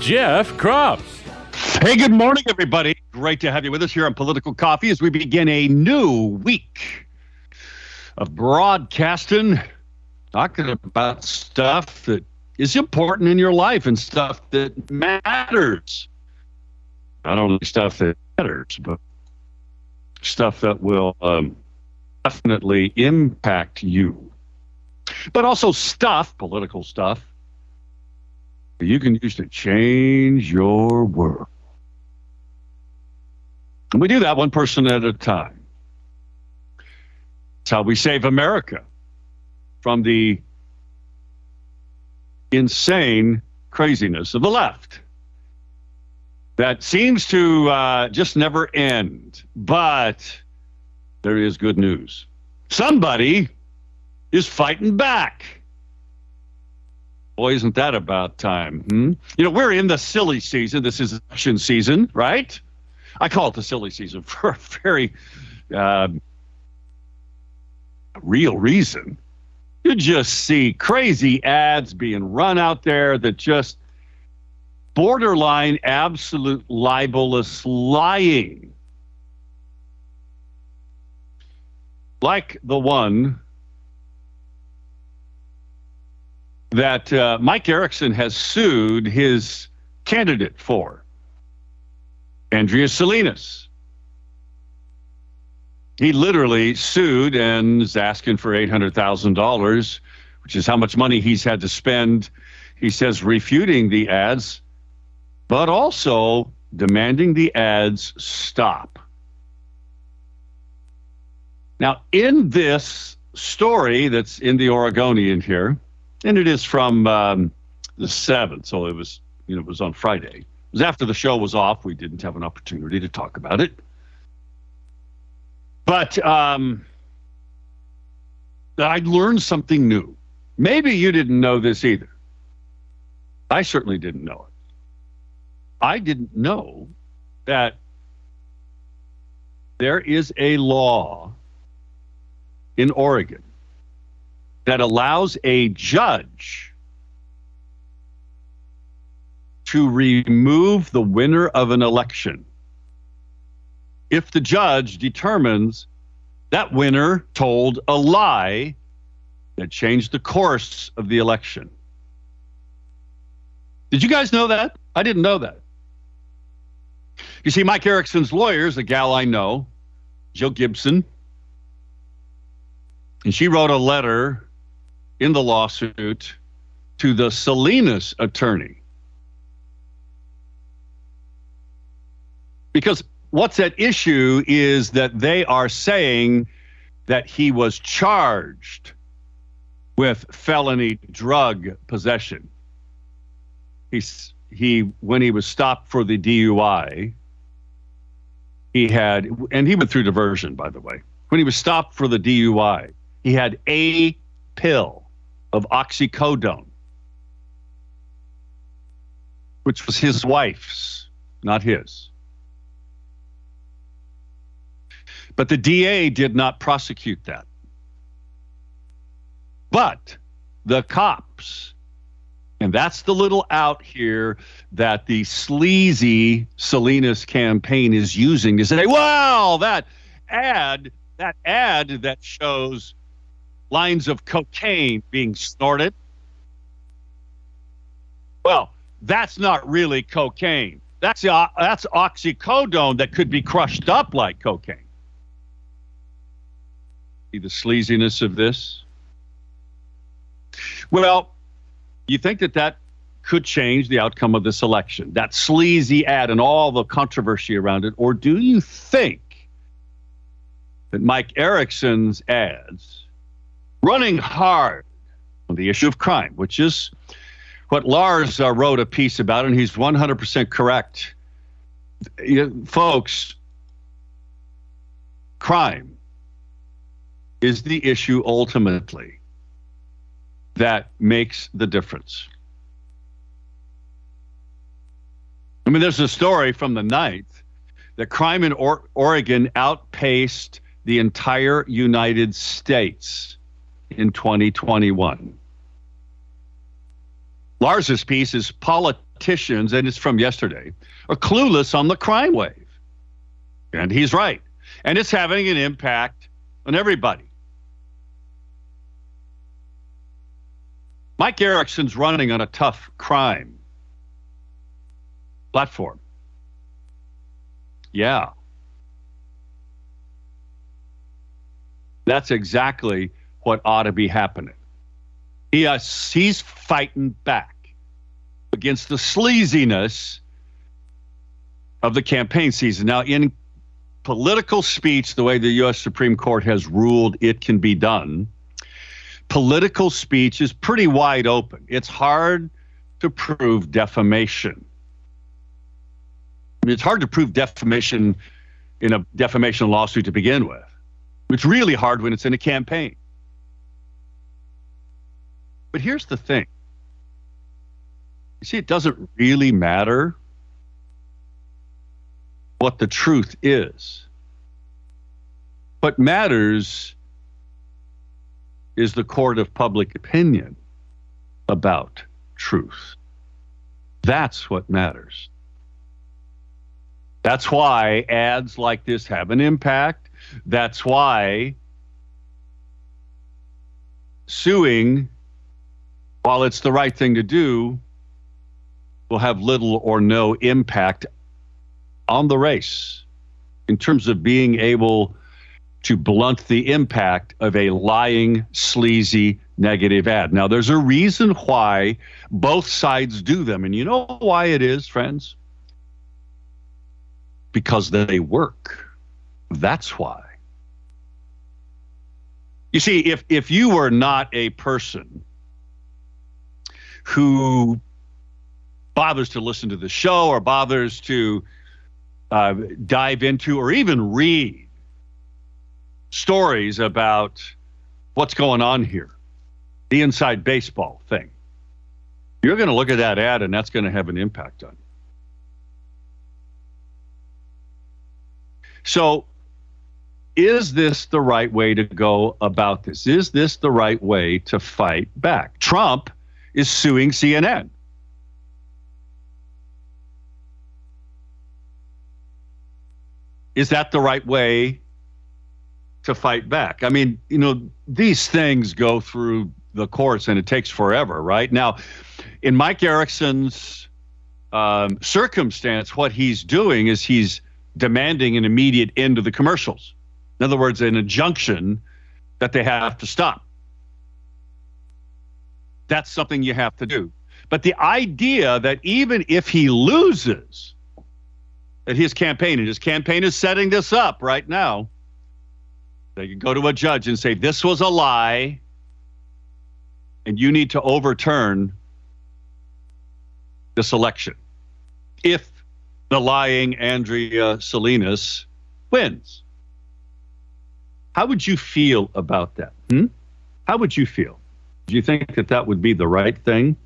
Jeff Kropp. Hey, good morning, everybody. Great to have you with us here on Political Coffee as we begin a new week of broadcasting, talking about stuff that is important in your life and stuff that matters. Not only stuff that matters, but stuff that will um, definitely impact you. But also stuff, political stuff, you can use to change your world. And we do that one person at a time. It's how we save America from the insane craziness of the left that seems to uh, just never end. But there is good news. Somebody is fighting back. Boy, isn't that about time? Hmm? You know, we're in the silly season. This is election season, right? I call it the silly season for a very uh, real reason. You just see crazy ads being run out there that just borderline absolute libelous lying. Like the one that uh, Mike Erickson has sued his candidate for, Andrea Salinas. He literally sued and is asking for $800,000, which is how much money he's had to spend. He says refuting the ads, but also demanding the ads stop. Now, in this story that's in the Oregonian here, and it is from um, the seventh, so it was you know it was on Friday. It was after the show was off. We didn't have an opportunity to talk about it, but um, I learned something new. Maybe you didn't know this either. I certainly didn't know it. I didn't know that there is a law in Oregon that allows a judge to remove the winner of an election if the judge determines that winner told a lie that changed the course of the election. Did you guys know that? I didn't know that. You see, Mike Erickson's lawyer is a gal I know, Jill Gibson. And she wrote a letter in the lawsuit to the Salinas attorney. Because what's at issue is that they are saying that he was charged with felony drug possession. He's, he, when he was stopped for the DUI, he had, and he went through diversion, by the way. When he was stopped for the DUI, he had a pill of oxycodone, which was his wife's, not his. But the DA did not prosecute that. But the cops, and that's the little out here that the sleazy Salinas campaign is using to say, wow, that ad, that ad that shows lines of cocaine being snorted. Well, that's not really cocaine. That's uh, that's oxycodone that could be crushed up like cocaine. See the sleaziness of this? Well, you think that that could change the outcome of this election? That sleazy ad and all the controversy around it, or do you think that Mike Erickson's ads running hard on the issue of crime, which is what Lars uh, wrote a piece about, and he's 100% correct. You- folks, crime is the issue ultimately that makes the difference. I mean, there's a story from the ninth that crime in or- Oregon outpaced the entire United States in 2021. Lars's piece is politicians, and it's from yesterday, are clueless on the crime wave. And he's right. And it's having an impact on everybody. Mike Erickson's running on a tough crime platform. Yeah. That's exactly what ought to be happening. He, uh, he's fighting back against the sleaziness of the campaign season. Now, in political speech, the way the U.S. Supreme Court has ruled it can be done, political speech is pretty wide open. It's hard to prove defamation. I mean, it's hard to prove defamation in a defamation lawsuit to begin with. It's really hard when it's in a campaign. But here's the thing you see, it doesn't really matter what the truth is. What matters is the court of public opinion about truth. That's what matters. That's why ads like this have an impact. That's why suing, while it's the right thing to do, will have little or no impact on the race in terms of being able to blunt the impact of a lying, sleazy, negative ad. Now, there's a reason why both sides do them. And you know why it is, friends? Because they work. That's why. You see, if, if you were not a person who bothers to listen to the show or bothers to uh, dive into or even read stories about what's going on here, the inside baseball thing. You're going to look at that ad and that's going to have an impact on you. So, is this the right way to go about this? Is this the right way to fight back? Trump is suing CNN. Is that the right way to fight back? I mean, you know, these things go through the courts and it takes forever, right? Now, in Mike Erickson's um, circumstance, what he's doing is he's demanding an immediate end of the commercials. In other words, an injunction that they have to stop. That's something you have to do. But the idea that even if he loses, that his campaign, and his campaign is setting this up right now, they can go to a judge and say, This was a lie, and you need to overturn this election. If the lying Andrea Salinas wins. How would you feel about that? Hmm? How would you feel? Do you think that that would be the right thing?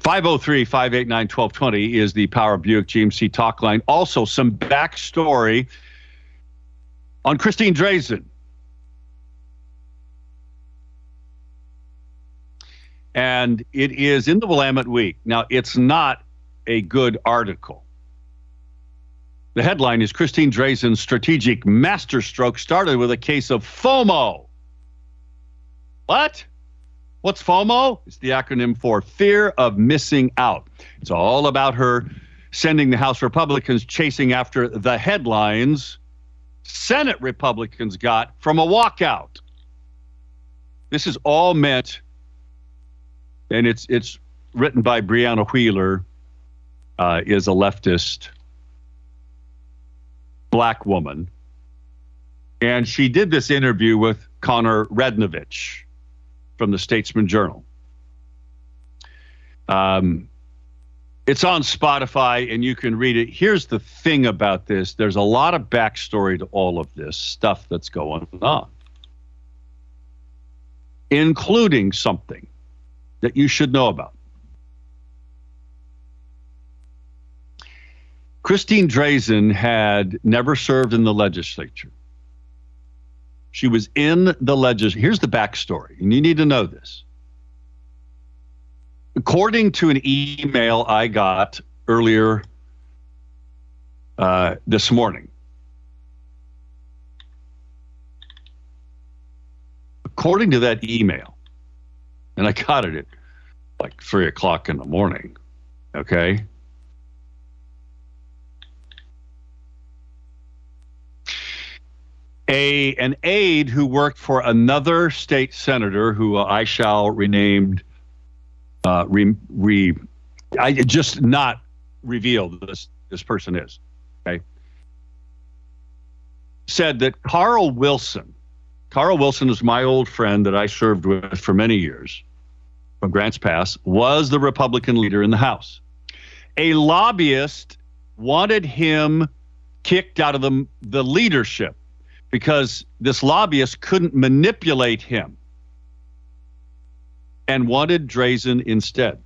Five zero three five eight nine twelve twenty is the Power Buick GMC talk line. Also, some backstory on Christine Drazan. And it is in the Willamette Week. Now, it's not a good article. The headline is Christine Drazan's strategic masterstroke started with a case of FOMO. What? What's FOMO? It's the acronym for fear of missing out. It's all about her sending the House Republicans chasing after the headlines Senate Republicans got from a walkout. This is all meant, and it's it's written by Brianna Wheeler, uh, is a leftist black woman And she did this interview with Connor Radnovich from the Statesman Journal. Um, it's on Spotify and you can read it. Here's the thing about this there's a lot of backstory to all of this stuff that's going on, including something that you should know about. Christine Drazan had never served in the legislature. She was in the legislature. Here's the backstory, and you need to know this. According to an email I got earlier uh, this morning, according to that email, and I got it at like three o'clock in the morning, okay? A an aide who worked for another state senator who I shall renamed uh, re, re I just not reveal this this person is okay? Said that Carl Wilson Carl Wilson is my old friend that I served with for many years from Grants Pass was the Republican leader in the House. A lobbyist wanted him kicked out of the the leadership because this lobbyist couldn't manipulate him and wanted Drazan instead.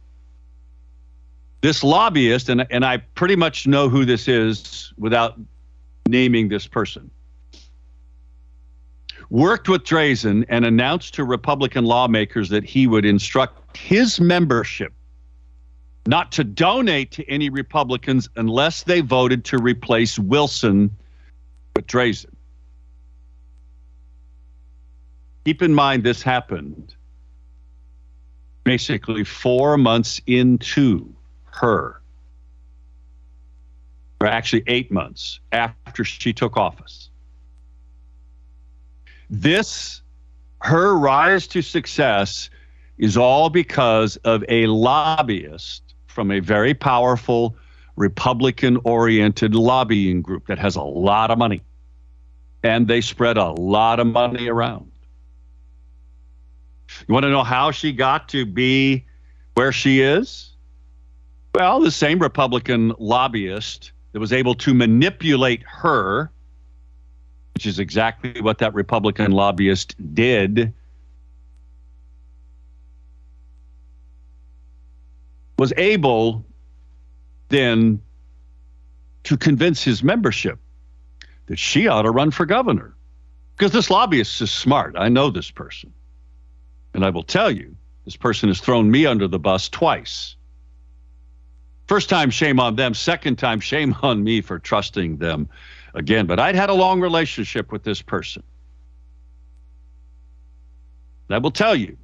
This lobbyist, and, and I pretty much know who this is without naming this person, worked with Drazan and announced to Republican lawmakers that he would instruct his membership not to donate to any Republicans unless they voted to replace Wilson with Drazan. Keep in mind, this happened basically four months into her, or actually eight months after she took office. This, her rise to success, is all because of a lobbyist from a very powerful Republican oriented lobbying group that has a lot of money. And they spread a lot of money around. You want to know how she got to be where she is? Well, the same Republican lobbyist that was able to manipulate her, which is exactly what that Republican lobbyist did, was able then to convince his membership that she ought to run for governor. Because this lobbyist is smart. I know this person. And I will tell you, this person has thrown me under the bus twice. First time, shame on them. Second time, shame on me for trusting them again. But I'd had a long relationship with this person. And I will tell you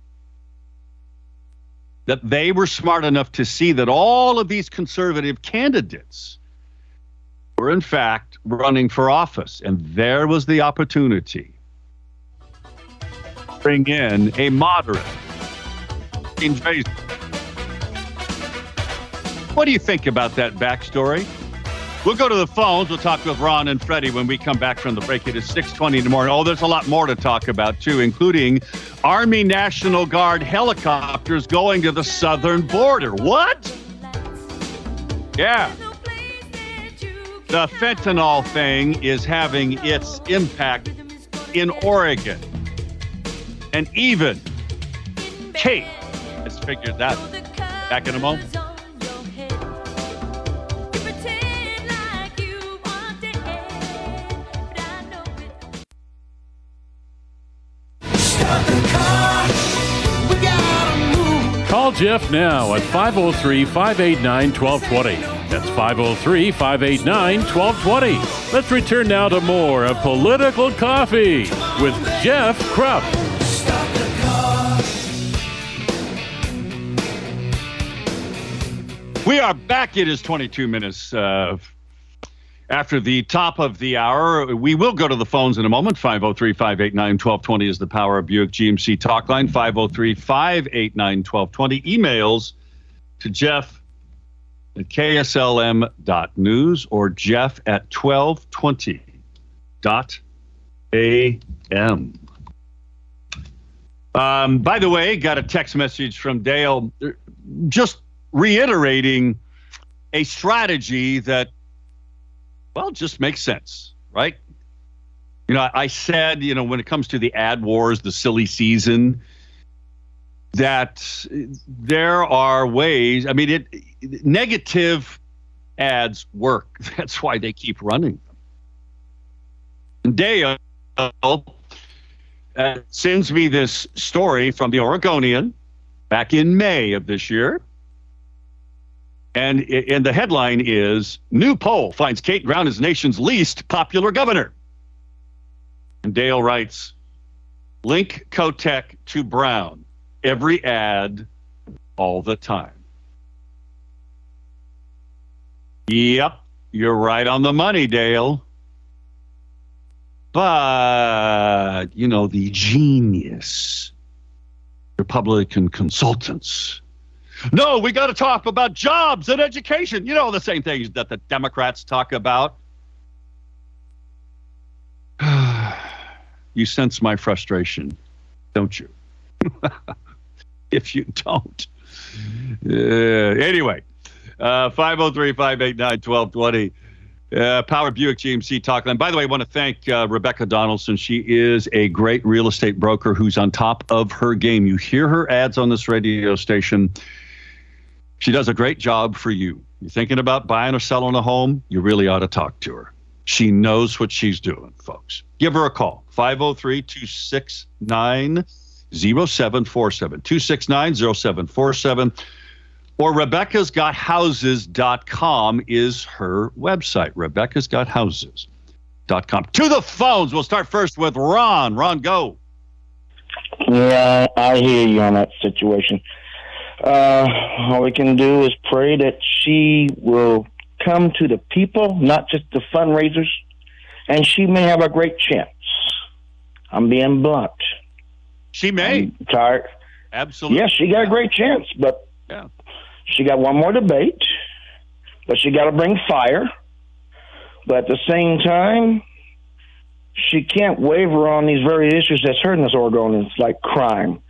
that they were smart enough to see that all of these conservative candidates were, in fact, running for office. And there was the opportunity bring in a moderate. What do you think about that backstory? We'll go to the phones. We'll talk with Ron and Freddie when we come back from the break. It is 620 in the morning. Oh, there's a lot more to talk about, too, including Army National Guard helicopters going to the southern border. What? Yeah. The fentanyl thing is having its impact in Oregon. And even Kate has figured that. Back in a moment. Call Jeff now at 503 589 1220. That's 503 589 1220. Let's return now to more of Political Coffee with Jeff Kropp. We are back. It is 22 minutes uh, after the top of the hour. We will go to the phones in a moment. 503 589 1220 is the Power of Buick GMC talk line. 503 589 1220. Emails to Jeff at KSLM.news or Jeff at 1220.tv. a.m. Um, by the way, got a text message from Dale just reiterating a strategy that, well, just makes sense, right? You know, I said, you know, when it comes to the ad wars, the silly season, that there are ways, I mean, it negative ads work. That's why they keep running them. Dale uh, sends me this story from the Oregonian back in May of this year. And, and the headline is New poll finds Kate Brown as nation's least popular governor. And Dale writes Link Kotek to Brown. Every ad, all the time. Yep, you're right on the money, Dale. But, you know, the genius Republican consultants. No, we got to talk about jobs and education. You know, the same things that the Democrats talk about. you sense my frustration, don't you? if you don't. Uh, anyway, uh, 503 589 1220. Uh, Power Buick GMC Talkland. By the way, I want to thank uh, Rebecca Donaldson. She is a great real estate broker who's on top of her game. You hear her ads on this radio station. She does a great job for you. You're thinking about buying or selling a home, you really ought to talk to her. She knows what she's doing, folks. Give her a call 503 269 0747. 269 0747 or Rebecca'sGotHouses.com is her website. Rebecca'sGotHouses.com. To the phones. We'll start first with Ron. Ron, go. Yeah, I hear you on that situation. Uh, all we can do is pray that she will come to the people, not just the fundraisers, and she may have a great chance. I'm being blunt. She may. I'm tired. Absolutely. Yes, she got a great chance, but Yeah. she got one more debate, but she got to bring fire. But at the same time, she can't waver on these very issues that's hurting us Oregonians, like crime.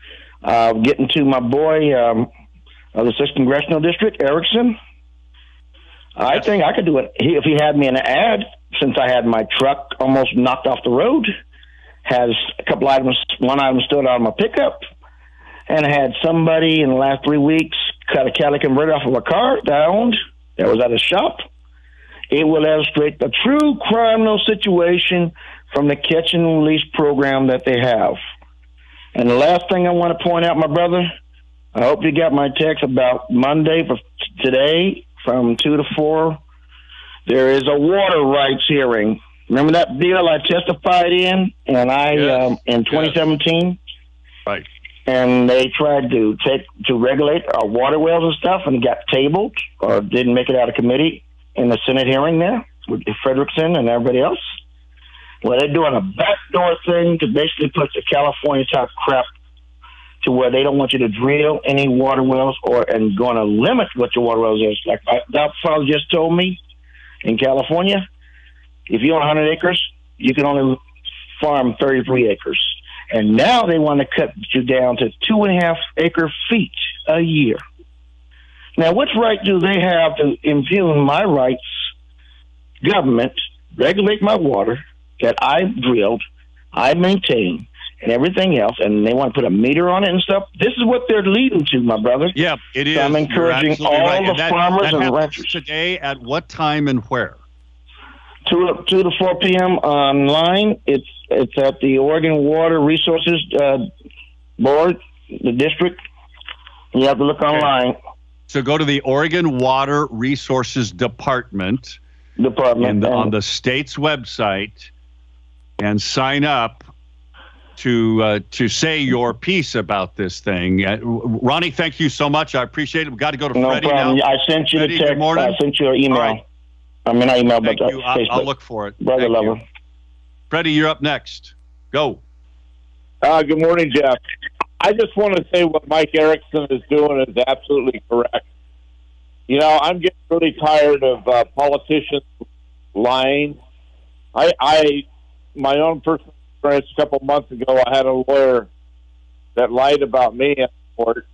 Uh, getting to my boy um, of the sixth congressional district, Erickson. I think I could do it he, if he had me in an ad. Since I had my truck almost knocked off the road, has a couple items, one item stood out of my pickup, and I had somebody in the last three weeks cut a catalytic converter off of a car that I owned that was at a shop. It will illustrate the true criminal situation from the catch and release program that they have. And the last thing I want to point out, my brother, I hope you got my text about Monday for today from two to four. There is a water rights hearing. Remember that bill I testified in, and I Yes. um, in 2017 Right. and they tried to take to regulate our water wells and stuff, and got tabled or didn't make it out of committee in the Senate hearing there with Frederickson and everybody else. Well, they're doing a backdoor thing to basically put the California type crap to where they don't want you to drill any water wells or and going to limit what your water wells is. Like that father just told me in California, if you own 100 acres, you can only farm 33 acres. And now they want to cut you down to two and a half acre feet a year. Now, what right do they have to impugn my rights, government, regulate my water that I drilled, I maintain, and everything else, and they want to put a meter on it and stuff? This is what they're leading to, my brother. Yeah, it is. So I'm encouraging all right. the And that, farmers that and ranchers. Today, at what time and where? two to, two to four p.m. online. It's it's at the Oregon Water Resources uh, Board, the district. You have to look online. So go to the Oregon Water Resources Department Department the, on the state's website and sign up to uh, to say your piece about this thing. Uh, Ronnie, thank you so much. I appreciate it. We've got to go to no Freddie problem. now. I sent you Freddie, the good text. morning. I sent you an email. All right. I mean, not email, Thank but uh, you. I'll, Facebook. I'll look for it. Brother Thank You. Freddie, you're up next. Go. Uh, good morning, Jeff. I just want to say what Mike Erickson is doing is absolutely correct. You know, I'm getting really tired of uh, politicians lying. I, I, my own personal experience a couple months ago. I had a lawyer that lied about me in court,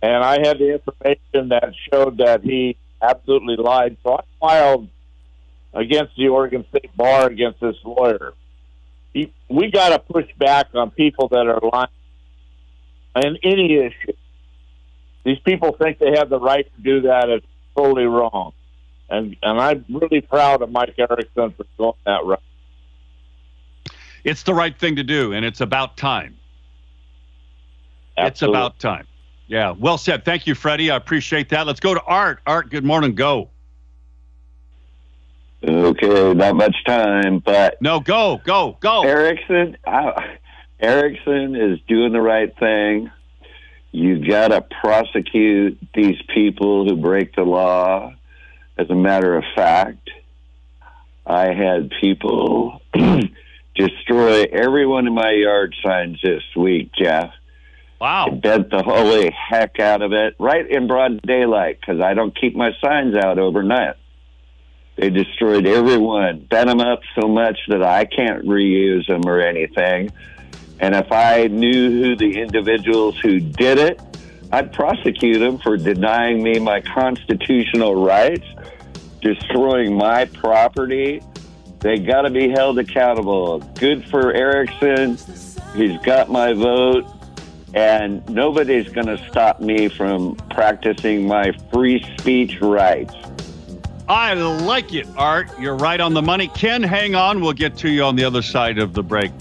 and I had the information that showed that he absolutely lied. So I filed against the Oregon State Bar against this lawyer. He, we got to push back on people that are lying on any issue. These people think they have the right to do that. It's totally wrong. And and I'm really proud of Mike Erickson for going that route. It's the right thing to do, and it's about time. It's about time. Yeah, well said. Thank you, Freddie. I appreciate that. Let's go to Art. Art, good morning. Go. Okay, not much time, but No, go, go, go. Erickson, I, Erickson is doing the right thing. You got to prosecute these people who break the law. As a matter of fact, I had people destroy everyone in my yard signs this week, Jeff. Wow. Bent the holy heck out of it right in broad daylight because I don't keep my signs out overnight. They destroyed everyone, bent them up so much that I can't reuse them or anything. And if I knew who the individuals who did it, I'd prosecute them for denying me my constitutional rights, destroying my property. They got to be held accountable. Good for Erickson. He's got my vote. And nobody's going to stop me from practicing my free speech rights. I like it, Art. You're right on the money. Ken, hang on. We'll get to you on the other side of the break.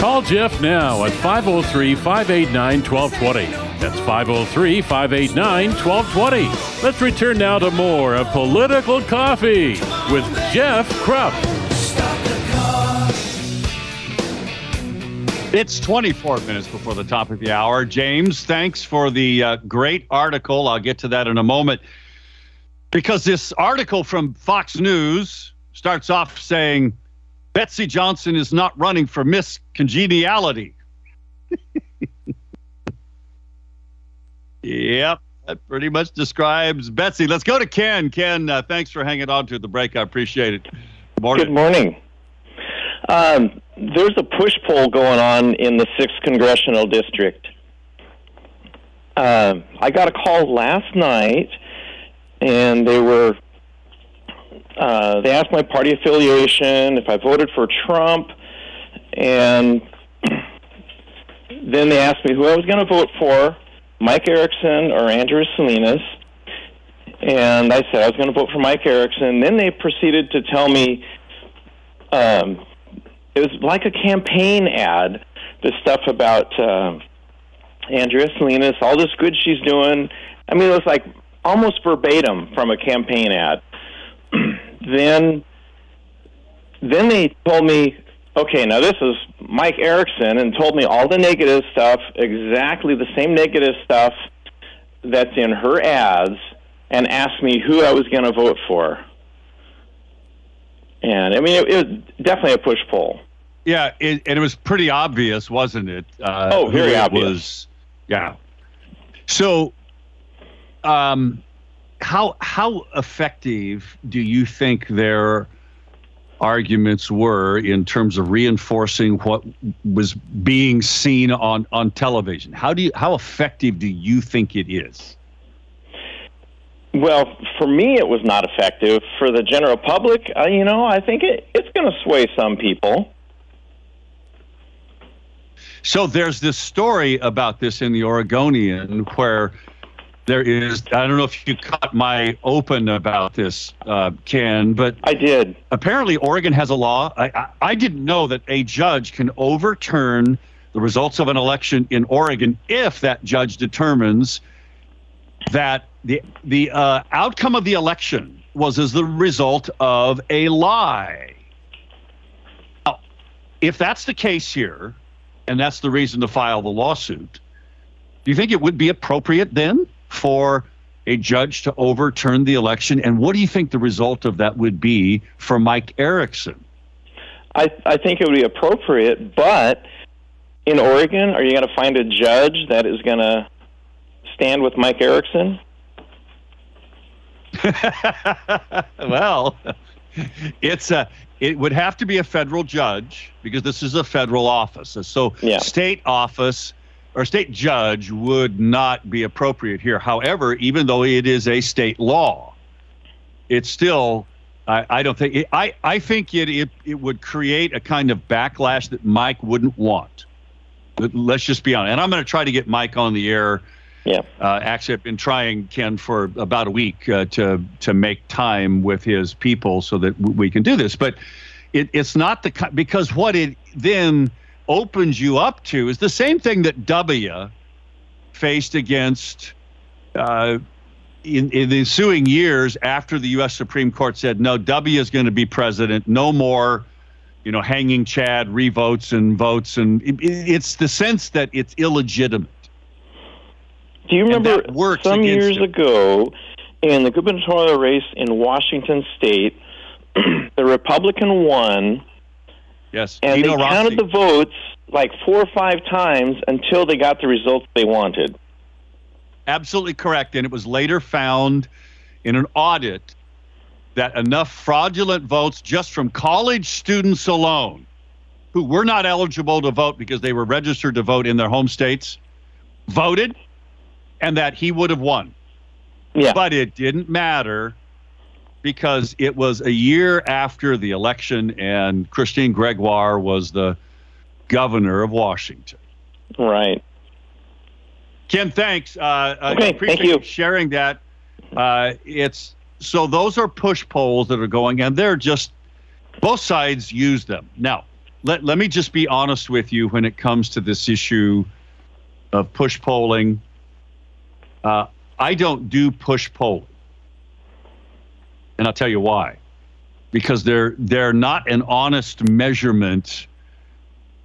Call Jeff now at 503 589 1220. That's 503 589 1220. Let's return now to more of Political Coffee with Jeff Kropp. It's 24 minutes before the top of the hour. James, thanks for the uh, great article. I'll get to that in a moment. Because this article from Fox News starts off saying Betsy Johnson is not running for Miss Congeniality. yep, that pretty much describes Betsy. Let's go to Ken. Ken, uh, thanks for hanging on to the break. I appreciate it. Good Morning. Good morning. Um, there's a push poll going on in the sixth congressional district. Um, I got a call last night, and they were uh, they asked my party affiliation if I voted for Trump, and then they asked me who I was going to vote for, Mike Erickson or Andrew Salinas. And I said I was going to vote for Mike Erickson. Then they proceeded to tell me um, it was like a campaign ad. This stuff about uh, Andrea Salinas, all this good she's doing. I mean, it was like almost verbatim from a campaign ad. then, then they told me, okay, now this is Mike Erickson, and told me all the negative stuff, exactly the same negative stuff that's in her ads, and asked me who I was going to vote for. And I mean, it, it was definitely a push pull. Yeah, it, and it was pretty obvious, wasn't it? Uh, Oh, very it obvious. Was, yeah. So, um, how how effective do you think their arguments were in terms of reinforcing what was being seen on on television? How do you how effective do you think it is? Well, for me, it was not effective. For the general public, uh, you know, I think it, it's going to sway some people. So there's this story about this in the Oregonian where there is I don't know if you caught my open about this, uh, Ken, but I did. apparently Oregon has a law. I, I, I didn't know that a judge can overturn the results of an election in Oregon if that judge determines that the the uh, outcome of the election was as the result of a lie. Now, if that's the case here, and that's the reason to file the lawsuit, do you think it would be appropriate then for a judge to overturn the election? And what do you think the result of that would be for Mike Erickson? I, I think it would be appropriate, but in Oregon, are you going to find a judge that is going to stand with Mike Erickson? well, it's a it would have to be a federal judge because this is a federal office. So Yeah. state office or state judge would not be appropriate here. However, even though it is a state law, it's still I, I don't think it, I I think it, it it would create a kind of backlash that Mike wouldn't want. But Let's just be honest. And I'm going to try to get Mike on the air Yeah. uh, actually, I've been trying Ken for about a week uh, to to make time with his people so that w- we can do this. But it, it's not the because what it then opens you up to is the same thing that W faced against uh, in, in the ensuing years after the U.S. Supreme Court said no, W is going to be president, no more. You know, hanging Chad revotes and votes, and it, it- it's the sense that it's illegitimate. Do you remember some years him. ago in the gubernatorial race in Washington State, the Republican won, Yes, and they Rossi. counted the votes like four or five times until they got the results they wanted. Absolutely correct. And it was later found in an audit that enough fraudulent votes just from college students alone who were not eligible to vote because they were registered to vote in their home states voted and that he would have won. Yeah. But it didn't matter because it was a year after the election and Christine Gregoire was the governor of Washington. Right. Ken, thanks. Uh, I Okay, appreciate thank you. sharing that. Uh, it's so those are push polls that are going, and they're just both sides use them. Now, let let me just be honest with you when it comes to this issue of push polling. Uh, I don't do push polling, and I'll tell you why. Because they're they're not an honest measurement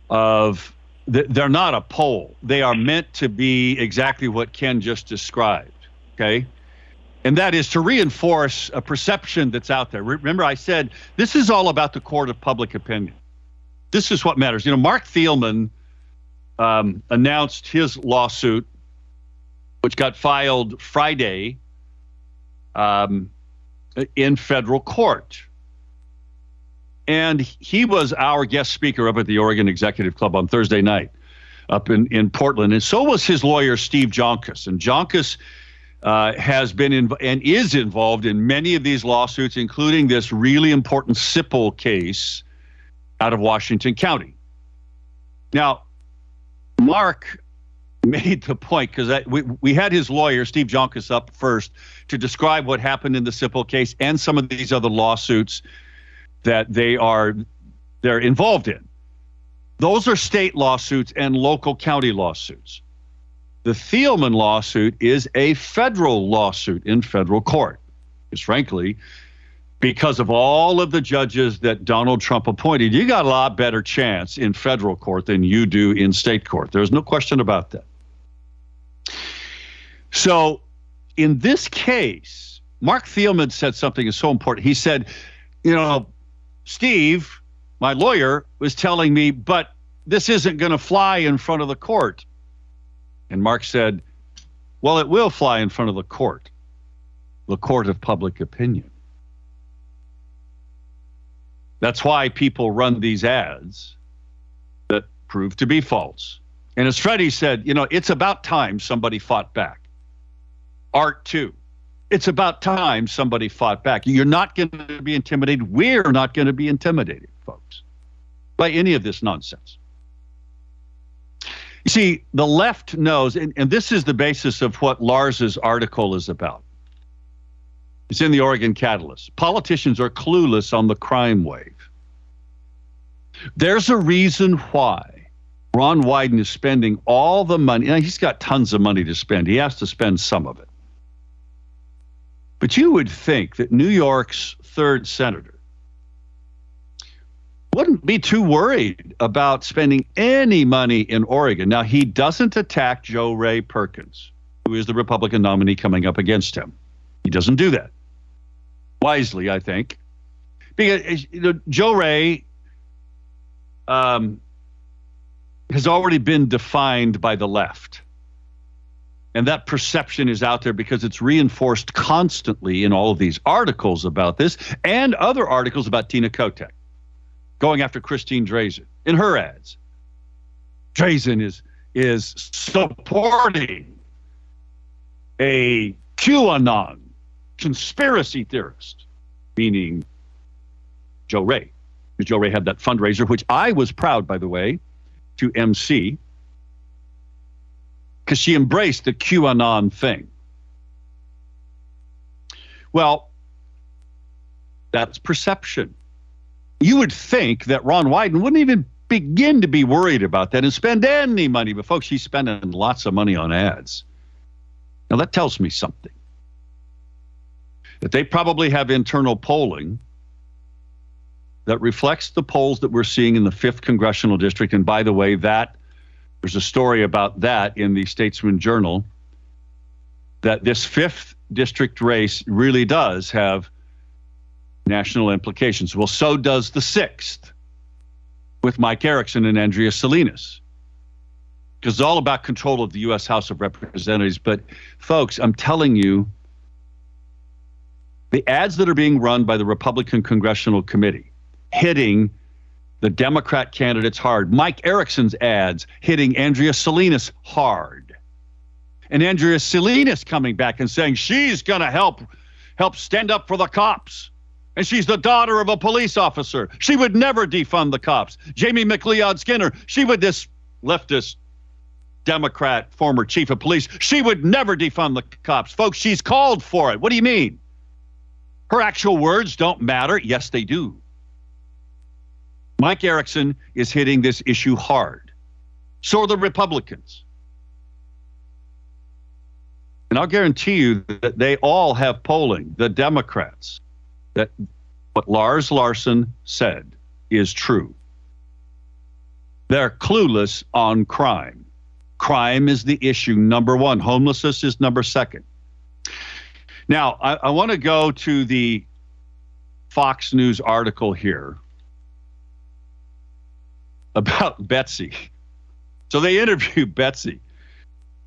of they're not a poll. They are meant to be exactly what Ken just described. Okay. And that is to reinforce a perception that's out there. Remember, I said this is all about the court of public opinion. This is what matters. You know, Mark Thielman um, announced his lawsuit, which got filed Friday um, in federal court. And he was our guest speaker up at the Oregon Executive Club on Thursday night up in, in Portland. And so was his lawyer, Steve Joncus. And Joncus uh, has been in, and is involved in many of these lawsuits, including this really important Sipple case out of Washington County. Now, Mark made the point because we, we had his lawyer, Steve Joncus, up first to describe what happened in the Sipple case and some of these other lawsuits that they are they're involved in. Those are state lawsuits and local county lawsuits. The Thielman lawsuit is a federal lawsuit in federal court. Because frankly, because of all of the judges that Donald Trump appointed, you got a lot better chance in federal court than you do in state court. There's no question about that. So, in this case, Mark Thielman said something is so important. He said, you know, Steve, my lawyer, was telling me, but this isn't going to fly in front of the court. And Mark said, well, it will fly in front of the court, the court of public opinion. That's why people run these ads that prove to be false. And as Freddie said, you know, it's about time somebody fought back. Art too. It's about time somebody fought back. You're not going to be intimidated. We're not going to be intimidated, folks, by any of this nonsense. You see, the left knows, and, and this is the basis of what Lars's article is about. It's in the Oregon Catalyst. Politicians are clueless on the crime wave. There's a reason why Ron Wyden is spending all the money. Now, he's got tons of money to spend. He has to spend some of it. But you would think that New York's third senator wouldn't be too worried about spending any money in Oregon. Now, he doesn't attack Jo Rae Perkins. who is the Republican nominee coming up against him. He doesn't do that. Wisely, I think. Because you know, Jo Rae um, has already been defined by the left. And that perception is out there because it's reinforced constantly in all of these articles about this and other articles about Tina Kotek going after Christine Drazan in her ads. Drazan is is supporting a QAnon conspiracy theorist, meaning Jo Rae. Jo Rae had that fundraiser, which I was proud, by the way, to MC, because she embraced the QAnon thing. Well, that's perception. You would think that Ron Wyden wouldn't even begin to be worried about that and spend any money, but folks, he's spending lots of money on ads. Now, that tells me something. That they probably have internal polling that reflects the polls that we're seeing in the 5th congressional district. And by the way, that there's a story about that in the Statesman Journal that this 5th district race really does have national implications. Well, so does the 6th with Mike Erickson and Andrea Salinas. Because it's all about control of the U.S. House of Representatives. But, folks, I'm telling you, the ads that are being run by the Republican Congressional Committee hitting the Democrat candidates hard. Mike Erickson's ads hitting Andrea Salinas hard. And Andrea Salinas coming back and saying she's going to help help stand up for the cops. And she's the daughter of a police officer. She would never defund the cops. Jamie McLeod Skinner, she would this leftist Democrat former chief of police, she would never defund the cops. Folks, she's called for it. What do you mean? Her actual words don't matter. Yes, they do. Mike Erickson is hitting this issue hard. So are the Republicans. And I'll guarantee you that they all have polling, the Democrats, that what Lars Larson said is true. They're clueless on crime. Crime is the issue number one, homelessness is number second. Now, I, I want to go to the Fox News article here about Betsy. So they interview Betsy.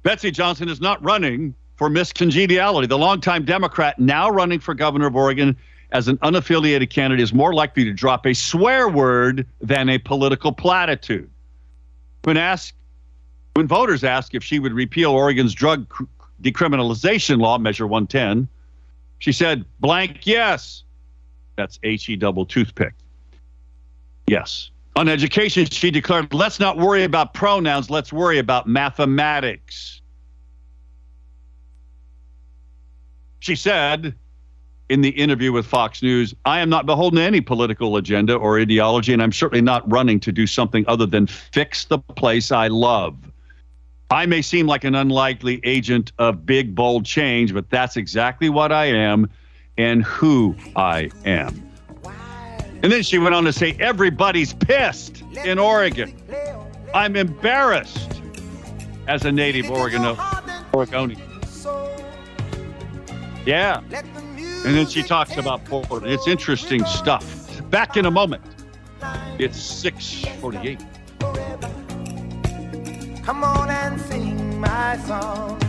Betsy Johnson is not running for Miss Congeniality. The longtime Democrat, now running for governor of Oregon as an unaffiliated candidate, is more likely to drop a swear word than a political platitude. When asked, when voters asked if she would repeal Oregon's drug decriminalization law, Measure 110, she said, blank yes. That's H E double toothpick. Yes. On education, she declared, let's not worry about pronouns, let's worry about mathematics. She said in the interview with Fox News, I am not beholden to any political agenda or ideology, and I'm certainly not running to do something other than fix the place I love. I may seem like an unlikely agent of big, bold change, but that's exactly what I am and who I am. And then she went on to say, Everybody's pissed in Oregon. I'm embarrassed as a native Oregon- Oregonian. Yeah. And then she talks about Portland. It's interesting stuff. Back in a moment. It's 648. Come on and sing my song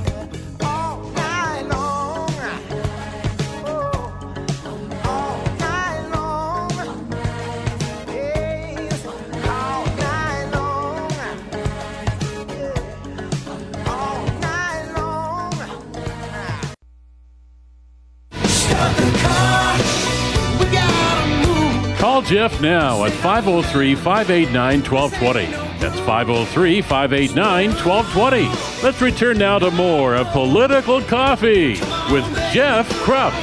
Call Jeff now at 503 589 1220. That's 503 589 1220. Let's return now to more of Political Coffee with Jeff Kropp.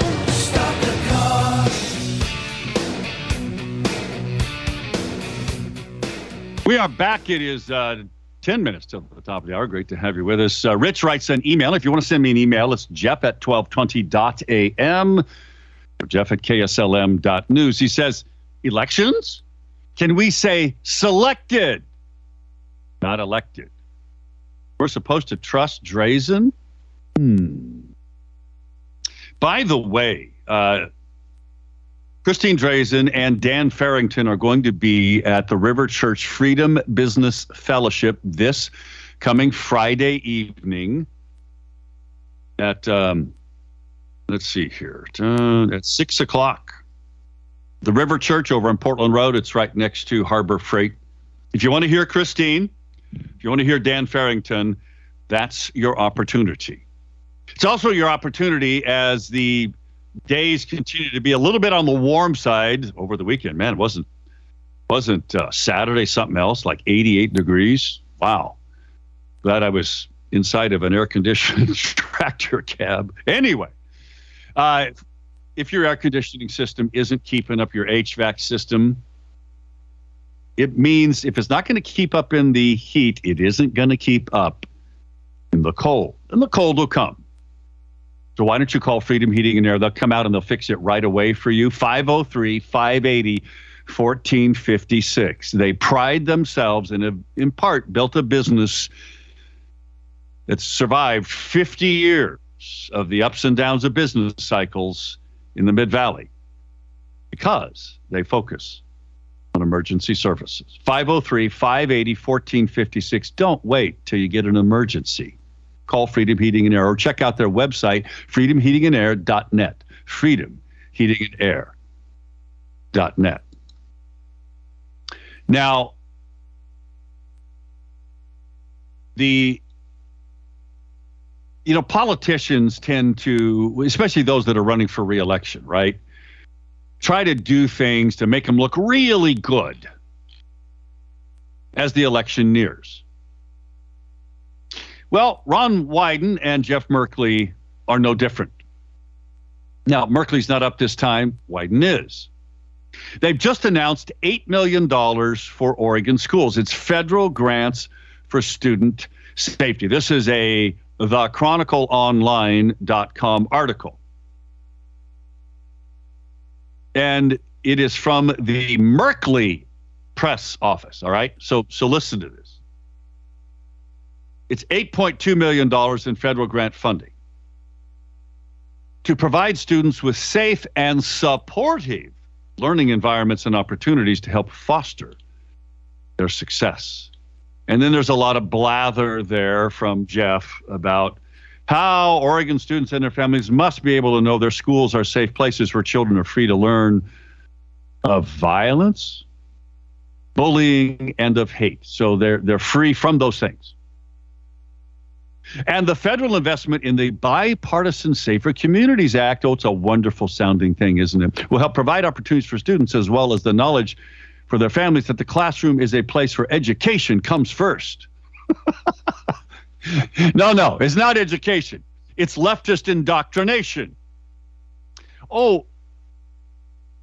We are back. It is uh, 10 minutes till the top of the hour. Great to have you with us. Uh, Rich writes an email. If you want to send me an email, it's jeff at 1220.am or jeff at kslm.news. He says, elections? Can we say selected, not elected? We're supposed to trust Drazan? Hmm. By the way, uh, Christine Drazan and Dan Farrington are going to be at the River Church Freedom Business Fellowship this coming Friday evening at, um, let's see here, uh, at six o'clock. The River Church over on Portland Road. It's right next to Harbor Freight. If you want to hear Christine, if you want to hear Dan Farrington, that's your opportunity. It's also your opportunity as the days continue to be a little bit on the warm side over the weekend. Man, it wasn't wasn't uh, Saturday something else like 88 degrees. Wow, glad I was inside of an air conditioned tractor cab. Anyway, uh, if your air conditioning system isn't keeping up your HVAC system, it means if it's not going to keep up in the heat, it isn't going to keep up in the cold, and the cold will come. So why don't you call Freedom Heating and Air? They'll come out and they'll fix it right away for you. 503 580 1456. They pride themselves and have, in part, built a business that's survived 50 years of the ups and downs of business cycles in the Mid Valley because they focus on emergency services. 503 580 1456. Don't wait till you get an emergency call Freedom Heating and Air or check out their website, freedomheatingandair.net. Freedomheatingandair.net. Now, the you know politicians tend to especially those that are running for reelection right try to do things to make them look really good as the election nears well, Ron Wyden and Jeff Merkley are no different. Now, Merkley's not up this time, Wyden is. They've just announced $8 million for Oregon schools. It's federal grants for student safety. This is a thechronicleonline.com article. And it is from the Merkley press office, all right? So so listen to this. It's $8.2 million in federal grant funding to provide students with safe and supportive learning environments and opportunities to help foster their success. And then there's a lot of blather there from Jeff about how Oregon students and their families must be able to know their schools are safe places where children are free to learn of violence, bullying, and of hate. So they're they're free from those things. And the federal investment in the Bipartisan Safer Communities Act, oh, it's a wonderful sounding thing, isn't it? Will help provide opportunities for students as well as the knowledge for their families that the classroom is a place where education comes first. no, no, it's not education, it's leftist indoctrination. Oh,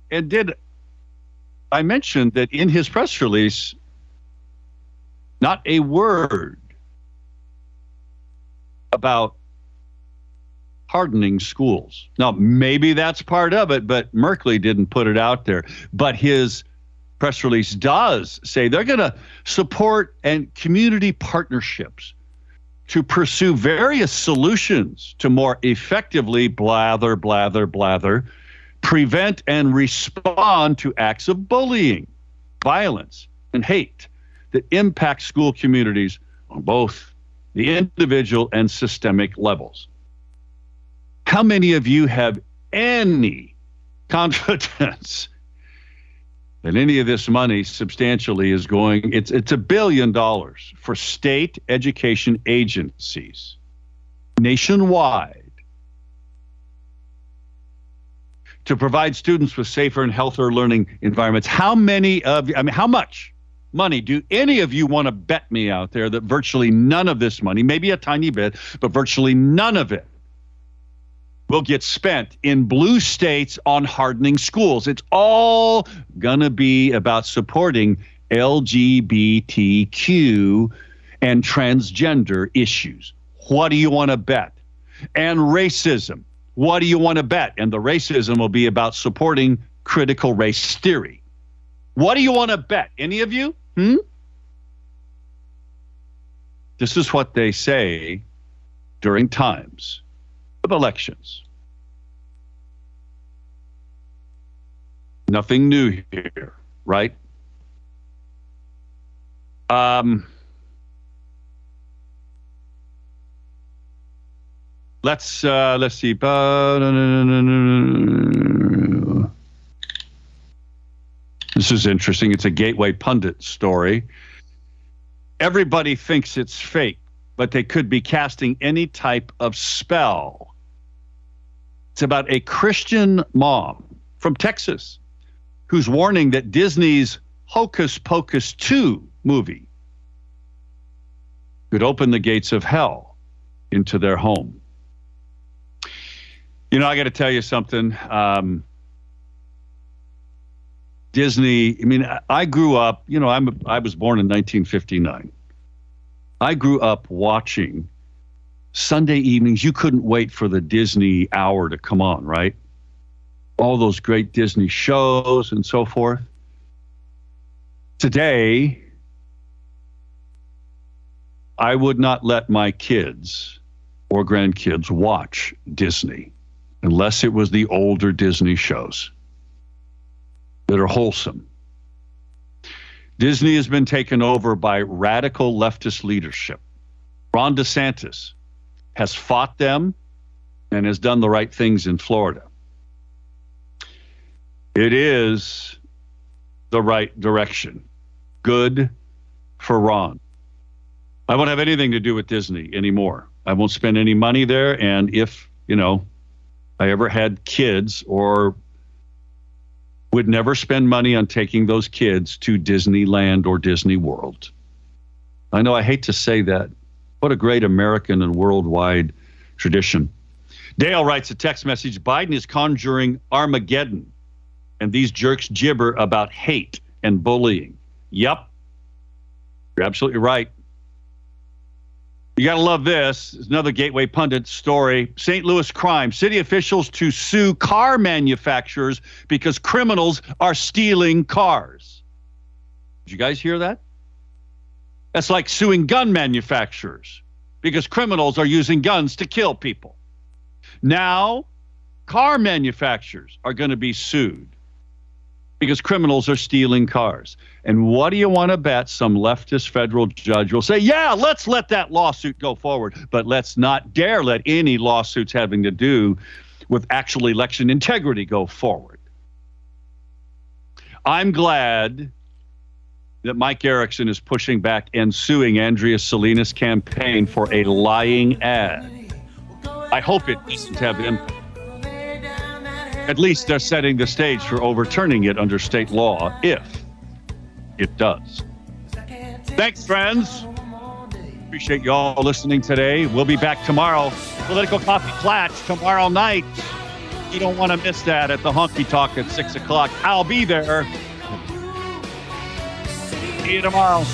and did I mention that in his press release, not a word about hardening schools. Now, maybe that's part of it, but Merkley didn't put it out there. But his press release does say they're going to support and community partnerships to pursue various solutions to more effectively blather, blather, blather, prevent and respond to acts of bullying, violence, and hate that impact school communities on both the individual and systemic levels. How many of you have any confidence that any of this money substantially is going it's it's a billion dollars for state education agencies nationwide to provide students with safer and healthier learning environments how many of I mean how much money. Do any of you want to bet me out there that virtually none of this money, maybe a tiny bit, but virtually none of it will get spent in blue states on hardening schools? It's all going to be about supporting LGBTQ and transgender issues. What do you want to bet? And racism. What do you want to bet? And the racism will be about supporting critical race theory. What do you want to bet? Any of you? Hmm? This is what they say during times of elections. Nothing new here, right? Um, let's uh, let's see. This is interesting. It's a Gateway Pundit story. Everybody thinks it's fake, but they could be casting any type of spell. It's about a Christian mom from Texas who's warning that Disney's Hocus Pocus 2 movie could open the gates of hell into their home. You know, I got to tell you something. Um, Disney. I mean, I grew up. You know, I'm. I was born in 1959. I grew up watching Sunday evenings. You couldn't wait for the Disney hour to come on, right? All those great Disney shows and so forth. Today, I would not let my kids or grandkids watch Disney unless it was the older Disney shows that are wholesome. Disney has been taken over by radical leftist leadership. Ron DeSantis has fought them and has done the right things in Florida. It is the right direction. Good for Ron. I won't have anything to do with Disney anymore. I won't spend any money there. And if, you know, I ever had kids or would never spend money on taking those kids to Disneyland or Disney World. I know I hate to say that. What a great American and worldwide tradition. Dale writes a text message Biden is conjuring Armageddon, and these jerks gibber about hate and bullying. Yep. You're absolutely right. You got to love this. It's another Gateway Pundit story. St. Louis crime. City officials to sue car manufacturers because criminals are stealing cars. Did you guys hear that? That's like suing gun manufacturers because criminals are using guns to kill people. Now, car manufacturers are going to be sued because criminals are stealing cars. And what do you want to bet some leftist federal judge will say, yeah, let's let that lawsuit go forward, but let's not dare let any lawsuits having to do with actual election integrity go forward. I'm glad that Mike Erickson is pushing back and suing Andrea Salinas' campaign for a lying ad. I hope it doesn't have impact. At least they're setting the stage for overturning it under state law if it does. Thanks, friends. Appreciate you all listening today. We'll be back tomorrow. Political Coffee Klatch tomorrow night. You don't want to miss that at the Honky Talk at 6 o'clock. I'll be there. See you tomorrow.